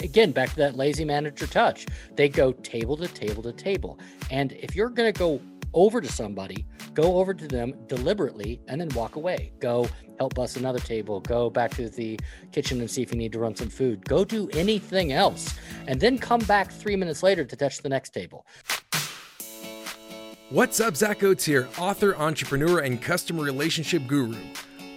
Again, back to that lazy manager touch. They go table to table to table. And if you're going to go over to somebody, go over to them deliberately and then walk away. Go help us another table. Go back to the kitchen and see if you need to run some food. Go do anything else. And then come back three minutes later to touch the next table. What's up, Zach Oates here, author, entrepreneur, and customer relationship guru.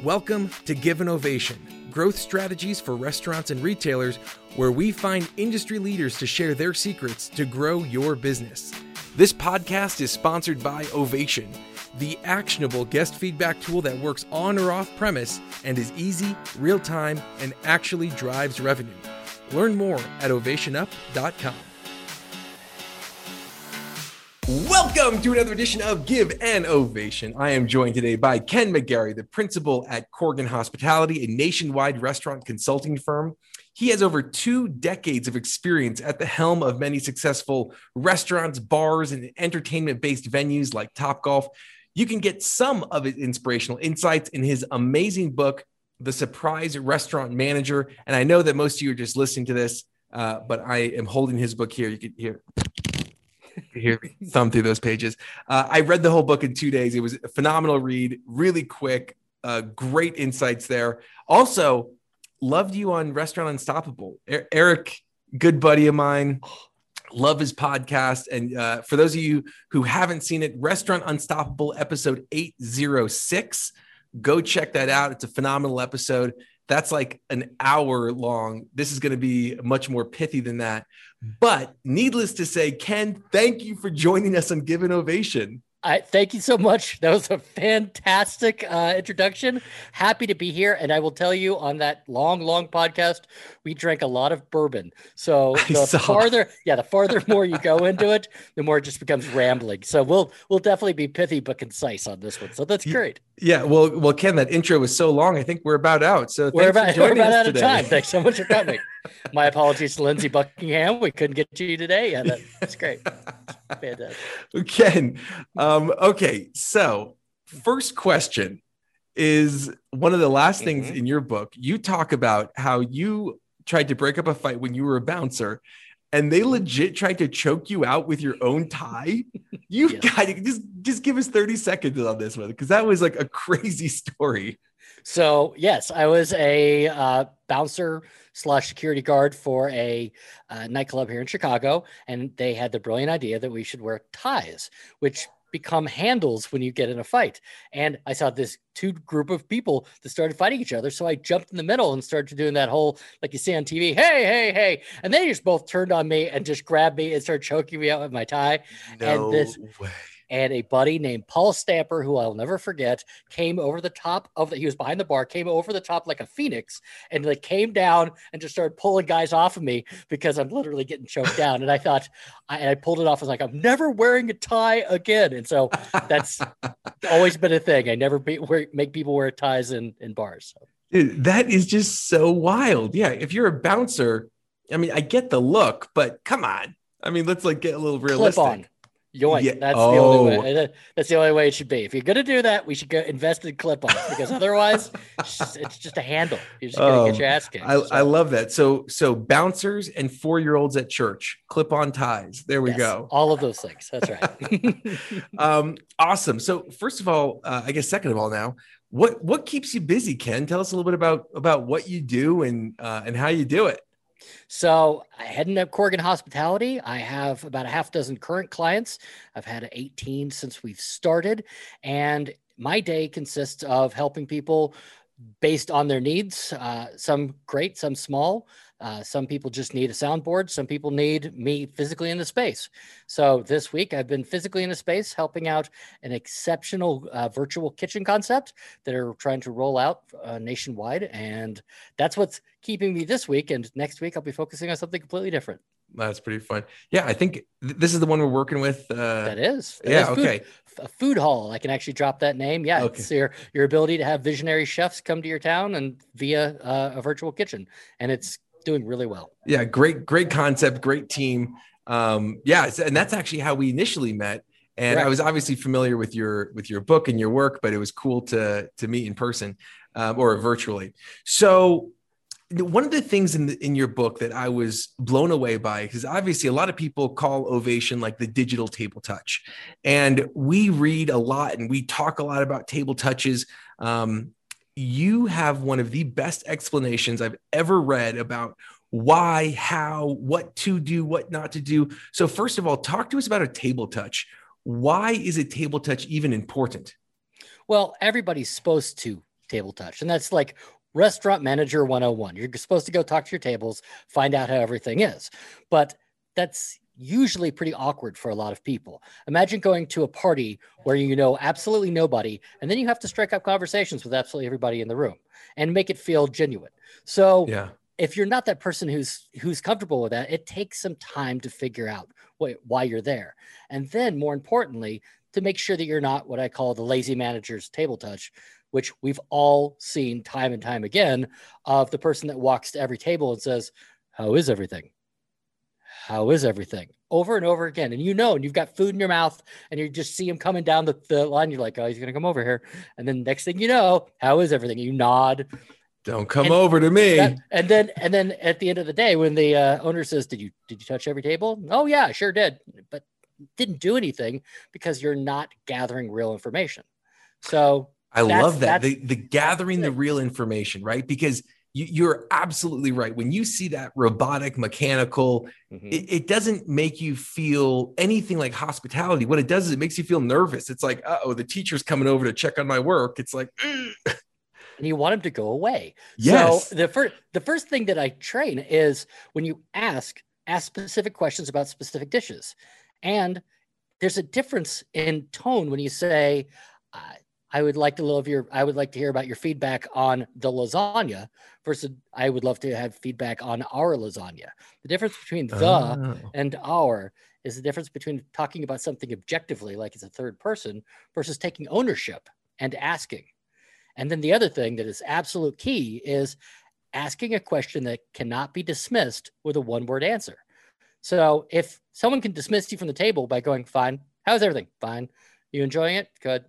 Welcome to Give an Ovation growth strategies for restaurants and retailers, where we find industry leaders to share their secrets to grow your business. This podcast is sponsored by Ovation, the actionable guest feedback tool that works on or off premise and is easy, real time, and actually drives revenue. Learn more at ovationup.com. Welcome to another edition of Give an Ovation. I am joined today by Ken McGarry, the principal at Corgan Hospitality, a nationwide restaurant consulting firm. He has over two decades of experience at the helm of many successful restaurants, bars, and entertainment based venues like Topgolf. You can get some of his inspirational insights in his amazing book, The Surprise Restaurant Manager. And I know that most of you are just listening to this, uh, but I am holding his book here. You can hear hear me thumb through those pages. Uh, I read the whole book in two days. It was a phenomenal read, really quick, uh, great insights there. Also, loved you on Restaurant Unstoppable. Er- Eric, good buddy of mine. Love his podcast. And uh, for those of you who haven't seen it, Restaurant Unstoppable episode 806, go check that out. It's a phenomenal episode. That's like an hour long. This is going to be much more pithy than that. But needless to say, Ken, thank you for joining us on Give an Ovation. I thank you so much. That was a fantastic uh, introduction. Happy to be here, and I will tell you on that long, long podcast, we drank a lot of bourbon. So the farther, yeah, the farther more you go into it, the more it just becomes rambling. So we'll we'll definitely be pithy but concise on this one. So that's great. Yeah, well, well, Ken, that intro was so long. I think we're about out. So we're about, we're about out today. of time. Thanks so much for coming. My apologies to Lindsey Buckingham. We couldn't get to you today. Yeah, that, that's great. Fantastic. Ken, um, okay. So, first question is one of the last things mm-hmm. in your book. You talk about how you tried to break up a fight when you were a bouncer and they legit tried to choke you out with your own tie. You've yes. got to just just give us 30 seconds on this one because that was like a crazy story. So yes, I was a uh, bouncer slash security guard for a uh, nightclub here in Chicago, and they had the brilliant idea that we should wear ties, which become handles when you get in a fight. And I saw this two group of people that started fighting each other. So I jumped in the middle and started doing that whole, like you see on TV, hey, hey, hey. And they just both turned on me and just grabbed me and started choking me out with my tie. No and this, way and a buddy named Paul Stamper, who I'll never forget, came over the top of the, he was behind the bar, came over the top like a phoenix and like came down and just started pulling guys off of me because I'm literally getting choked down. And I thought, I, and I pulled it off. I was like, I'm never wearing a tie again. And so that's always been a thing. I never be, wear, make people wear ties in, in bars. So. Dude, that is just so wild. Yeah. If you're a bouncer, I mean, I get the look, but come on. I mean, let's like get a little realistic. Clip on. Yoink. Yeah. That's oh. the only way. Oh. That's the only way it should be. If you're gonna do that, we should go invest in clip-ons because otherwise, it's, just, it's, just, a handle. You're just gonna get your ass kicked. I, so. I love that. So so bouncers and four year olds at church, clip-on ties. There we yes, go. All of those things. That's right. um, awesome. So first of all, uh, I guess second of all, now what what keeps you busy, Ken? Tell us a little bit about about what you do and uh, and how you do it. So, heading up Corgan Hospitality, I have about a half dozen current clients. I've had 18 since we've started, and my day consists of helping people based on their needs. Uh, some great, some small. Uh, some people just need a soundboard. Some people need me physically in the space. So this week I've been physically in the space helping out an exceptional uh, virtual kitchen concept that are trying to roll out uh, nationwide. And that's what's keeping me this week. And next week I'll be focusing on something completely different. That's pretty fun. Yeah, I think th- this is the one we're working with. Uh, that is. That yeah. Is food, okay. A food hall. I can actually drop that name. Yeah. Okay. It's your your ability to have visionary chefs come to your town and via uh, a virtual kitchen, and it's doing really well. Yeah, great, great concept, great team. Um, yeah, and that's actually how we initially met. And Correct. I was obviously familiar with your with your book and your work, but it was cool to to meet in person um, or virtually. So one of the things in the, in your book that I was blown away by because obviously a lot of people call Ovation like the digital table touch, and we read a lot and we talk a lot about table touches. Um, you have one of the best explanations I've ever read about why, how, what to do, what not to do. So first of all, talk to us about a table touch. Why is a table touch even important? Well, everybody's supposed to table touch, and that's like restaurant manager 101. You're supposed to go talk to your tables, find out how everything is. But that's usually pretty awkward for a lot of people. Imagine going to a party where you know absolutely nobody, and then you have to strike up conversations with absolutely everybody in the room and make it feel genuine. So, yeah. if you're not that person who's who's comfortable with that, it takes some time to figure out what, why you're there, and then more importantly, to make sure that you're not what I call the lazy manager's table touch, which we've all seen time and time again of the person that walks to every table and says, How is everything? How is everything? Over and over again. And you know, and you've got food in your mouth and you just see him coming down the, the line. You're like, Oh, he's going to come over here. And then next thing you know, How is everything? You nod. Don't come and over to me. That, and then, and then at the end of the day, when the uh, owner says, "Did you did you touch every table?" Oh yeah, sure did, but didn't do anything because you're not gathering real information. So I love that. The, the gathering the real information, right? Because you, are absolutely right. When you see that robotic, mechanical, mm-hmm. it, it, doesn't make you feel anything like hospitality. What it does is it makes you feel nervous. It's like, oh, the teacher's coming over to check on my work. It's like, and you want him to go away. Yes. So the first the first thing that I train is when you ask ask specific questions about specific dishes, and there's a difference in tone when you say. Uh, I would like to love your I would like to hear about your feedback on the lasagna versus I would love to have feedback on our lasagna. The difference between the oh. and our is the difference between talking about something objectively like it's a third person versus taking ownership and asking. And then the other thing that is absolute key is asking a question that cannot be dismissed with a one word answer. So if someone can dismiss you from the table by going, fine, how's everything? Fine. You enjoying it? Good.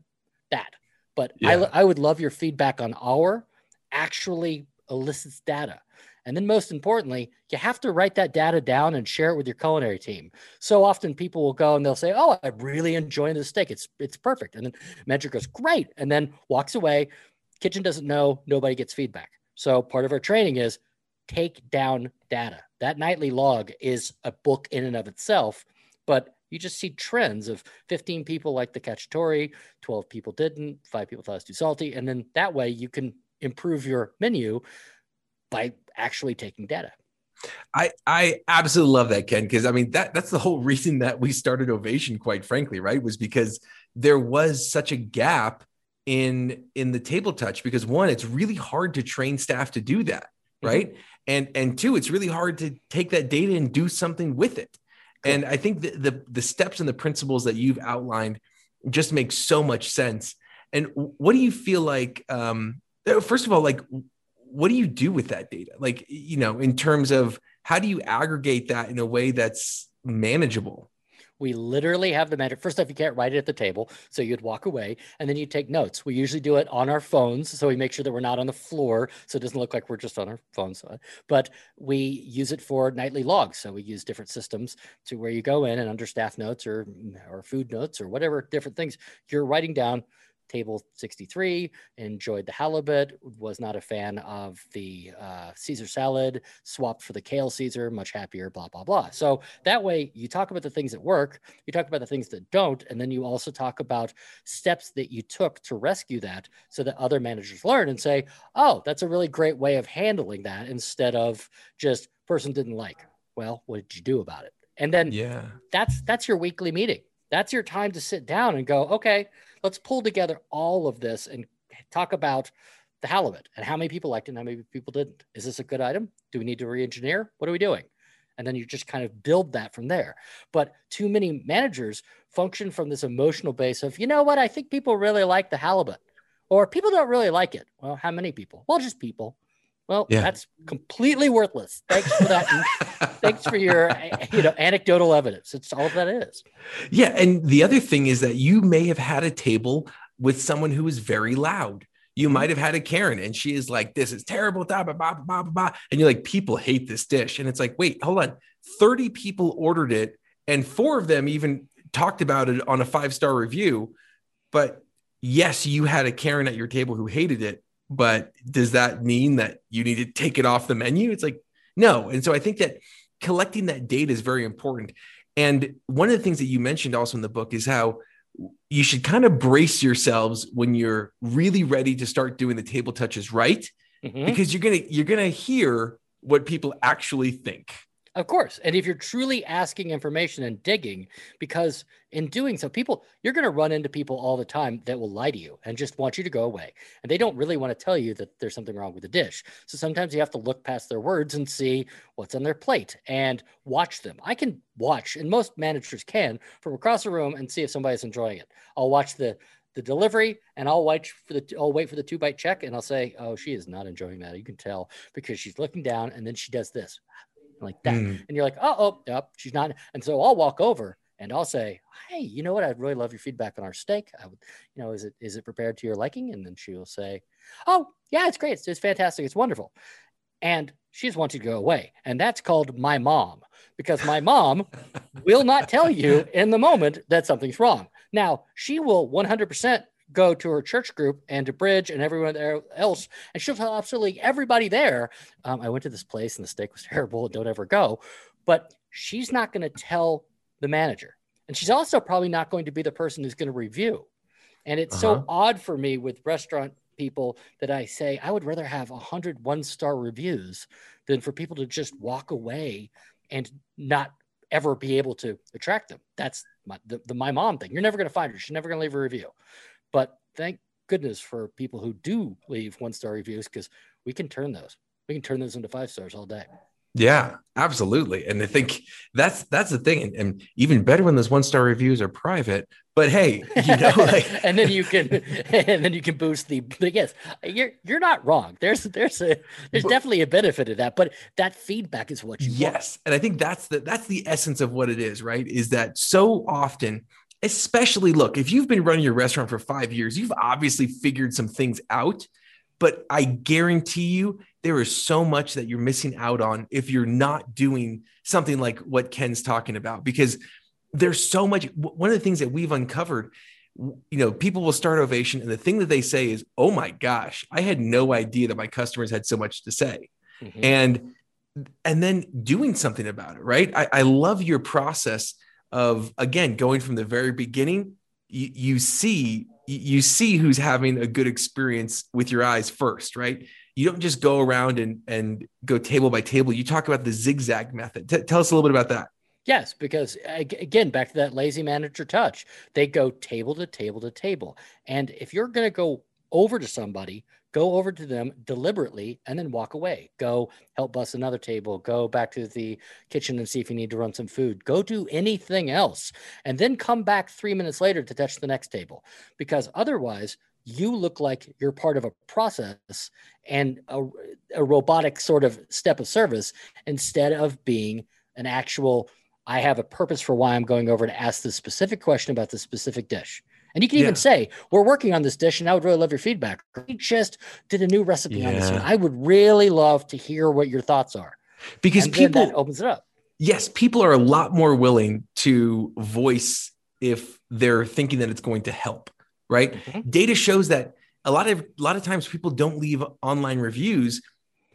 That but yeah. I, I would love your feedback on our actually elicits data. And then, most importantly, you have to write that data down and share it with your culinary team. So often, people will go and they'll say, "Oh, I'm really enjoying the steak. It's it's perfect." And then manager goes, "Great," and then walks away. Kitchen doesn't know. Nobody gets feedback. So part of our training is take down data. That nightly log is a book in and of itself, but you just see trends of 15 people like the cacciatore, 12 people didn't, five people thought it was too salty. And then that way you can improve your menu by actually taking data. I I absolutely love that, Ken, because I mean that that's the whole reason that we started Ovation, quite frankly, right? Was because there was such a gap in in the table touch because one, it's really hard to train staff to do that, mm-hmm. right? Mm-hmm. And and two, it's really hard to take that data and do something with it. And I think the, the, the steps and the principles that you've outlined just make so much sense. And what do you feel like? Um, uh, first of all, like what do you do with that data? Like you know, in terms of how do you aggregate that in a way that's manageable? We literally have the metric. First off, you can't write it at the table. So you'd walk away and then you take notes. We usually do it on our phones. So we make sure that we're not on the floor. So it doesn't look like we're just on our phones. Uh, but we use it for nightly logs. So we use different systems to where you go in and under staff notes or, or food notes or whatever different things you're writing down table 63 enjoyed the halibut was not a fan of the uh, caesar salad swapped for the kale caesar much happier blah blah blah. So that way you talk about the things that work you talk about the things that don't and then you also talk about steps that you took to rescue that so that other managers learn and say oh that's a really great way of handling that instead of just person didn't like. Well what did you do about it? And then yeah. that's that's your weekly meeting. That's your time to sit down and go okay let's pull together all of this and talk about the halibut and how many people liked it and how many people didn't. Is this a good item? Do we need to re-engineer? What are we doing? And then you just kind of build that from there. But too many managers function from this emotional base of, you know what, I think people really like the halibut, or people don't really like it. Well, how many people? Well, just people. Well, yeah. that's completely worthless. Thanks for that. thanks for your you know anecdotal evidence. It's all that is. Yeah, and the other thing is that you may have had a table with someone who was very loud. You mm-hmm. might have had a Karen and she is like, this is terrible, blah, blah, blah, blah, blah. And you're like, people hate this dish. And it's like, wait, hold on. 30 people ordered it and four of them even talked about it on a five star review. But yes, you had a Karen at your table who hated it. But does that mean that you need to take it off the menu? It's like, no. And so I think that collecting that data is very important. And one of the things that you mentioned also in the book is how you should kind of brace yourselves when you're really ready to start doing the table touches right mm-hmm. because you're going to you're going to hear what people actually think of course. And if you're truly asking information and digging, because in doing so, people, you're going to run into people all the time that will lie to you and just want you to go away. And they don't really want to tell you that there's something wrong with the dish. So sometimes you have to look past their words and see what's on their plate and watch them. I can watch, and most managers can, from across the room and see if somebody's enjoying it. I'll watch the the delivery and I'll wait for the I'll wait for the two bite check and I'll say, oh, she is not enjoying that. You can tell because she's looking down and then she does this like that. Mm. And you're like, oh, oh, yep, she's not. And so I'll walk over and I'll say, hey, you know what? I'd really love your feedback on our steak. I would, you know, is it is it prepared to your liking? And then she will say, oh, yeah, it's great. It's, it's fantastic. It's wonderful. And she's wanting to go away. And that's called my mom because my mom will not tell you in the moment that something's wrong. Now, she will 100% go to her church group and to Bridge and everyone there else, and she'll tell absolutely everybody there, um, I went to this place and the steak was terrible. Don't ever go. But she's not going to tell the manager. And she's also probably not going to be the person who's going to review. And it's uh-huh. so odd for me with restaurant people that I say, I would rather have 100 one star reviews than for people to just walk away and not ever be able to attract them. That's my, the, the my mom thing. You're never going to find her. She's never going to leave a review. But thank goodness for people who do leave one star reviews because we can turn those. We can turn those into five stars all day. Yeah, absolutely. And I think that's that's the thing. And, and even better when those one star reviews are private. But hey, you know, like and then you can and then you can boost the yes, you're you're not wrong. There's there's a there's but, definitely a benefit of that, but that feedback is what you yes. Want. And I think that's the that's the essence of what it is, right? Is that so often especially look, if you've been running your restaurant for five years, you've obviously figured some things out. But I guarantee you, there is so much that you're missing out on if you're not doing something like what Ken's talking about, because there's so much. One of the things that we've uncovered, you know, people will start ovation, and the thing that they say is, "Oh my gosh, I had no idea that my customers had so much to say," mm-hmm. and and then doing something about it. Right? I, I love your process of again going from the very beginning you, you see you see who's having a good experience with your eyes first right? You don't just go around and and go table by table. You talk about the zigzag method. T- tell us a little bit about that. Yes, because again, back to that lazy manager touch, they go table to table to table. And if you're going to go over to somebody, go over to them deliberately and then walk away. Go help bus another table. Go back to the kitchen and see if you need to run some food. Go do anything else. And then come back three minutes later to touch the next table. Because otherwise, you look like you're part of a process and a, a robotic sort of step of service instead of being an actual I have a purpose for why I'm going over to ask this specific question about the specific dish. And you can even say, we're working on this dish and I would really love your feedback. We just did a new recipe yeah. on this one. I would really love to hear what your thoughts are. Because and people opens it up. Yes, people are a lot more willing to voice if they're thinking that it's going to help, right? Mm-hmm. Data shows that a lot of a lot of times people don't leave online reviews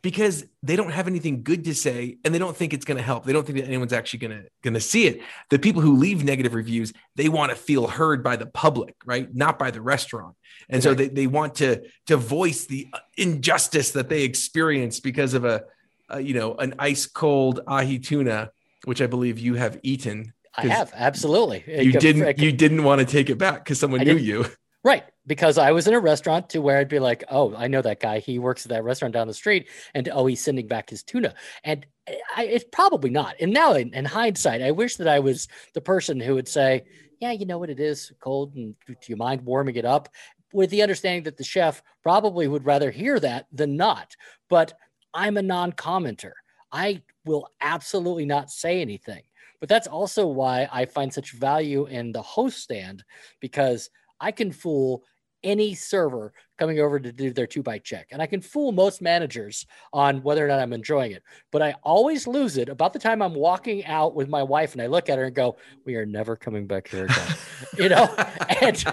because they don't have anything good to say and they don't think it's going to help. They don't think that anyone's actually going to going to see it. The people who leave negative reviews, they want to feel heard by the public, right? Not by the restaurant. And okay. so they, they want to to voice the injustice that they experience because of a, a you know, an ice cold ahi tuna, which I believe you have eaten. I have absolutely. You didn't. You didn't want to take it back because someone knew you. Right. Because I was in a restaurant to where I'd be like, oh, I know that guy. He works at that restaurant down the street. And oh, he's sending back his tuna. And eh, I, it's probably not. And now, in, in, hindsight, I wish that I was the person who would say, yeah, you know what it is cold. And do you mind warming it up? With the understanding that the chef probably would rather hear that than not. But I'm a non commenter. I will absolutely not say anything. But that's also why I find such value in the host stand because I can fool any server coming over to do their two bite check. And I can fool most managers on whether or not I'm enjoying it. But I always lose it about the time I'm walking out with my wife and I look at her and go, We are never coming back here again. you know? And,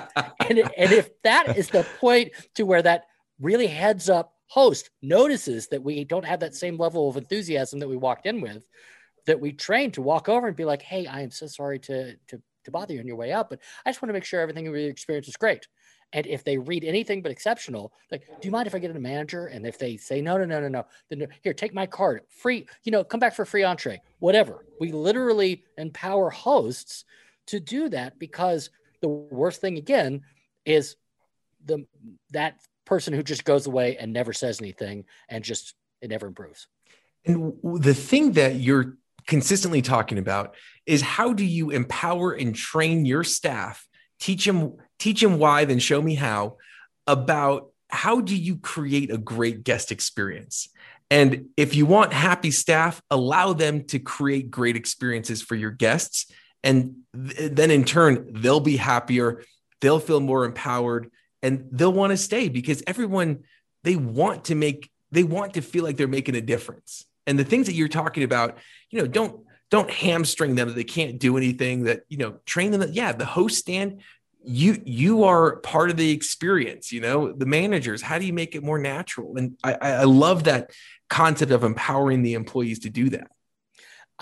and, and if that is the point to where that really heads up host notices that we don't have that same level of enthusiasm that we walked in with, that we train to walk over and be like, Hey, I am so sorry to, to, to bother you on your way out, but I just want to make sure everything in your experience is great. And if they read anything but exceptional, like, do you mind if I get a manager? And if they say, no, no, no, no, no, then here, take my card, free, you know, come back for free entree, whatever. We literally empower hosts to do that because the worst thing, again, is the that person who just goes away and never says anything and just it never improves. And the thing that you're consistently talking about is how do you empower and train your staff teach them teach them why then show me how about how do you create a great guest experience? And if you want happy staff allow them to create great experiences for your guests. And th- then in turn they'll be happier they'll feel more empowered and they'll want to stay because everyone they want to make they want to feel like they're making a difference. And the things that you're talking about you know don't don't hamstring them that they can't do anything that you know train them that yeah the host stand you you are part of the experience you know the managers how do you make it more natural and i i love that concept of empowering the employees to do that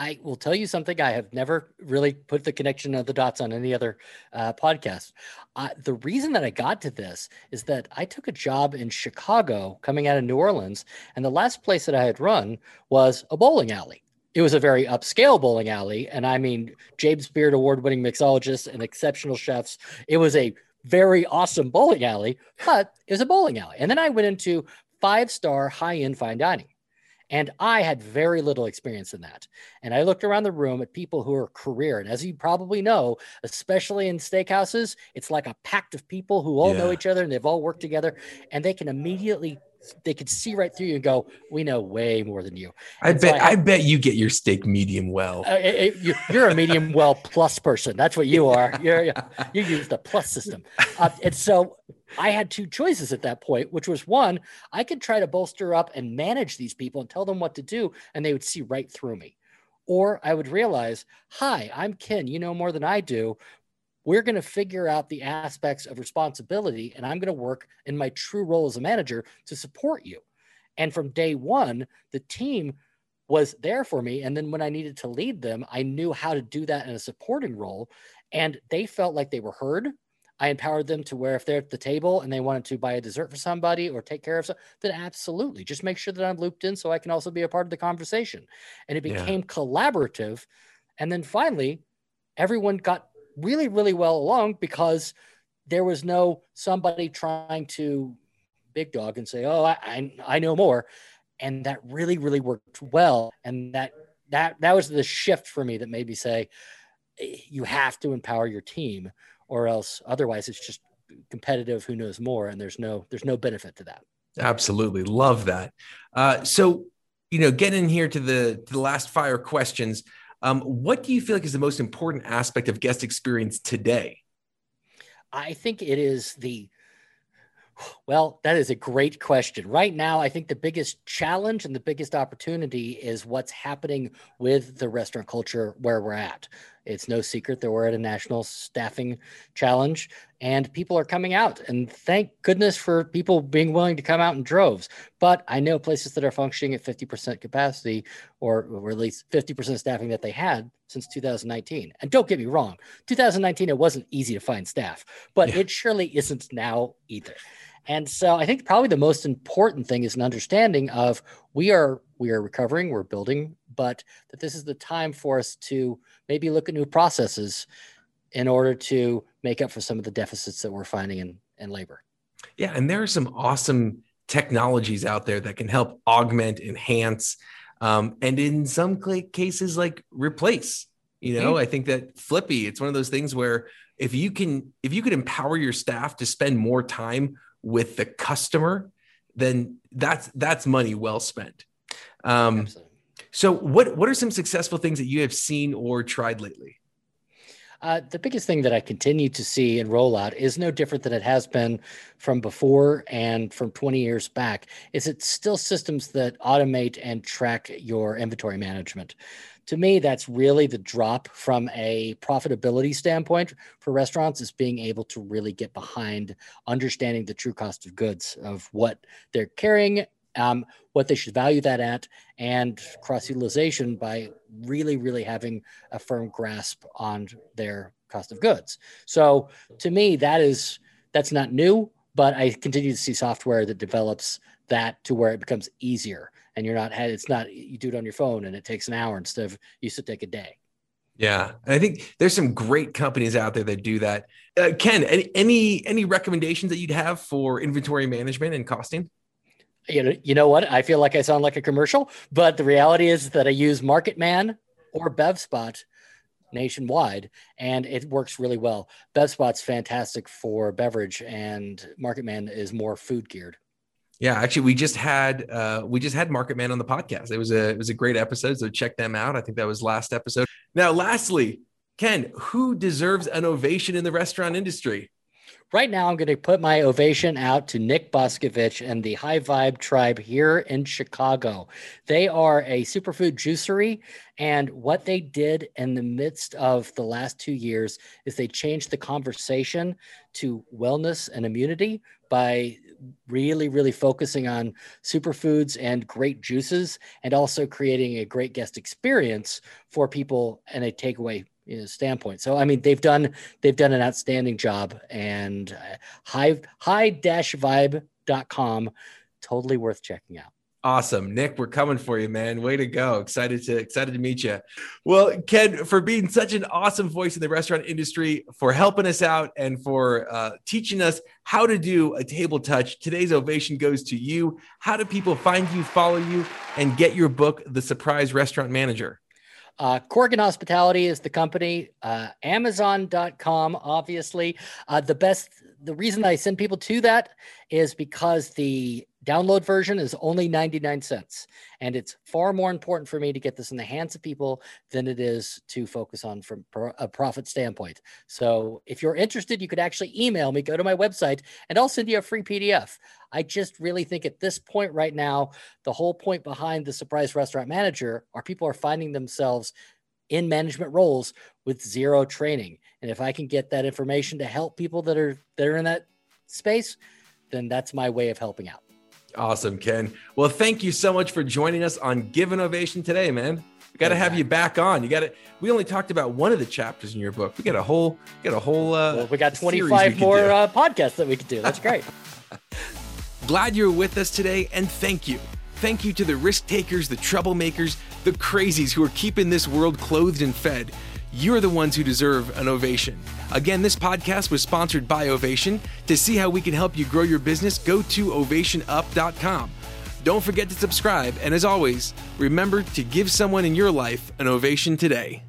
I will tell you something. I have never really put the connection of the dots on any other uh, podcast. Uh, the reason that I got to this is that I took a job in Chicago coming out of New Orleans, and the last place that I had run was a bowling alley it was a very upscale bowling alley. And I mean, James Beard award winning mixologists and exceptional chefs. It was a very awesome bowling alley, but it was a bowling alley. And then I went into five star high end fine dining. And I had very little experience in that. And I looked around the room at people who are career. And as you probably know, especially in steakhouses, it's like a pact of people who all yeah. know each other and they've all worked together and they can immediately they could see right through you and go, "We know way more than you." I bet. So I, I, bet you get your steak medium well. Uh, it, it, you're a medium well plus person. That's what you are. You're, you use the plus system, uh, and so I had two choices at that point, which was one, I could try to bolster up and manage these people and tell them what to do, and they would see right through me. Or I would realize, hi, I'm Ken. You know more than I do we're going to figure out the aspects of responsibility and i'm going to work in my true role as a manager to support you. And from day one the team was there for me and then when i needed to lead them i knew how to do that in a supporting role and they felt like they were heard. I empowered them to where if they're at the table and they wanted to buy a dessert for somebody or take care of something then absolutely just make sure that i'm looped in so i can also be a part of the conversation. And it became yeah. collaborative and then finally everyone got really, really well along because there was no somebody trying to big dog and say, "Oh, I, I, I know more," and that really, really worked well. And that that that was the shift for me that made me say, "You have to empower your team, or else otherwise it's just competitive. Who knows more?" And there's no there's no benefit to that. Absolutely, love that. Uh, so you know, getting here to the to the last fire questions. Um, what do you feel like is the most important aspect of guest experience today? I think it is the well, that is a great question. Right now, I think the biggest challenge and the biggest opportunity is what's happening with the restaurant culture where we're at. It's no secret that we're at a national staffing challenge and people are coming out. And thank goodness for people being willing to come out in droves. But I know places that are functioning at 50% capacity or, or at least 50% staffing that they had since 2019. And don't get me wrong, 2019, it wasn't easy to find staff, but yeah. it surely isn't now either. And so I think probably the most important thing is an understanding of we are we are recovering, we're building, but that this is the time for us to maybe look at new processes in order to make up for some of the deficits that we're finding in, in labor. Yeah, and there are some awesome technologies out there that can help augment, enhance, um, and in some cases, like replace. You know, mm-hmm. I think that Flippy, it's one of those things where if you can, if you could empower your staff to spend more time with the customer, then that's that's money well spent. Um, so, what what are some successful things that you have seen or tried lately? Uh, the biggest thing that I continue to see and roll out is no different than it has been from before and from 20 years back. Is it's still systems that automate and track your inventory management. To me, that's really the drop from a profitability standpoint for restaurants is being able to really get behind understanding the true cost of goods of what they're carrying um, what they should value that at, and cross utilization by really, really having a firm grasp on their cost of goods. So to me, that is that's not new, but I continue to see software that develops that to where it becomes easier, and you're not it's not you do it on your phone and it takes an hour instead of used to take a day. Yeah, and I think there's some great companies out there that do that. Uh, Ken, any, any any recommendations that you'd have for inventory management and costing? You know, you know what? I feel like I sound like a commercial, but the reality is that I use MarketMan or BevSpot nationwide, and it works really well. BevSpot's fantastic for beverage, and MarketMan is more food geared. Yeah, actually, we just had uh, we just had MarketMan on the podcast. It was a it was a great episode, so check them out. I think that was last episode. Now, lastly, Ken, who deserves an ovation in the restaurant industry? Right now, I'm going to put my ovation out to Nick Boskovich and the High Vibe Tribe here in Chicago. They are a superfood juicery, and what they did in the midst of the last two years is they changed the conversation to wellness and immunity by really, really focusing on superfoods and great juices, and also creating a great guest experience for people and a takeaway standpoint. So I mean, they've done they've done an outstanding job, and uh, high high dash vibe.com totally worth checking out. Awesome, Nick. We're coming for you, man. Way to go! Excited to excited to meet you. Well, Ken, for being such an awesome voice in the restaurant industry, for helping us out, and for uh, teaching us how to do a table touch. Today's ovation goes to you. How do people find you, follow you, and get your book, The Surprise Restaurant Manager? Uh, Corgan Hospitality is the company. Uh, Amazon.com, obviously. Uh, the best, the reason I send people to that is because the download version is only 99 cents. And it's far more important for me to get this in the hands of people than it is to focus on from a profit standpoint. So if you're interested, you could actually email me, go to my website, and I'll send you a free PDF. I just really think at this point right now, the whole point behind the surprise restaurant manager are people are finding themselves in management roles with zero training. And if I can get that information to help people that are that are in that space, then that's my way of helping out. Awesome, Ken. Well, thank you so much for joining us on Give an Ovation today, man. We got to have you back on. You got to. We only talked about one of the chapters in your book. We got a whole, got a whole. Uh, well, we got twenty five more uh, podcasts that we could do. That's great. Glad you're with us today, and thank you. Thank you to the risk takers, the troublemakers, the crazies who are keeping this world clothed and fed. You're the ones who deserve an ovation. Again, this podcast was sponsored by Ovation. To see how we can help you grow your business, go to ovationup.com. Don't forget to subscribe, and as always, remember to give someone in your life an ovation today.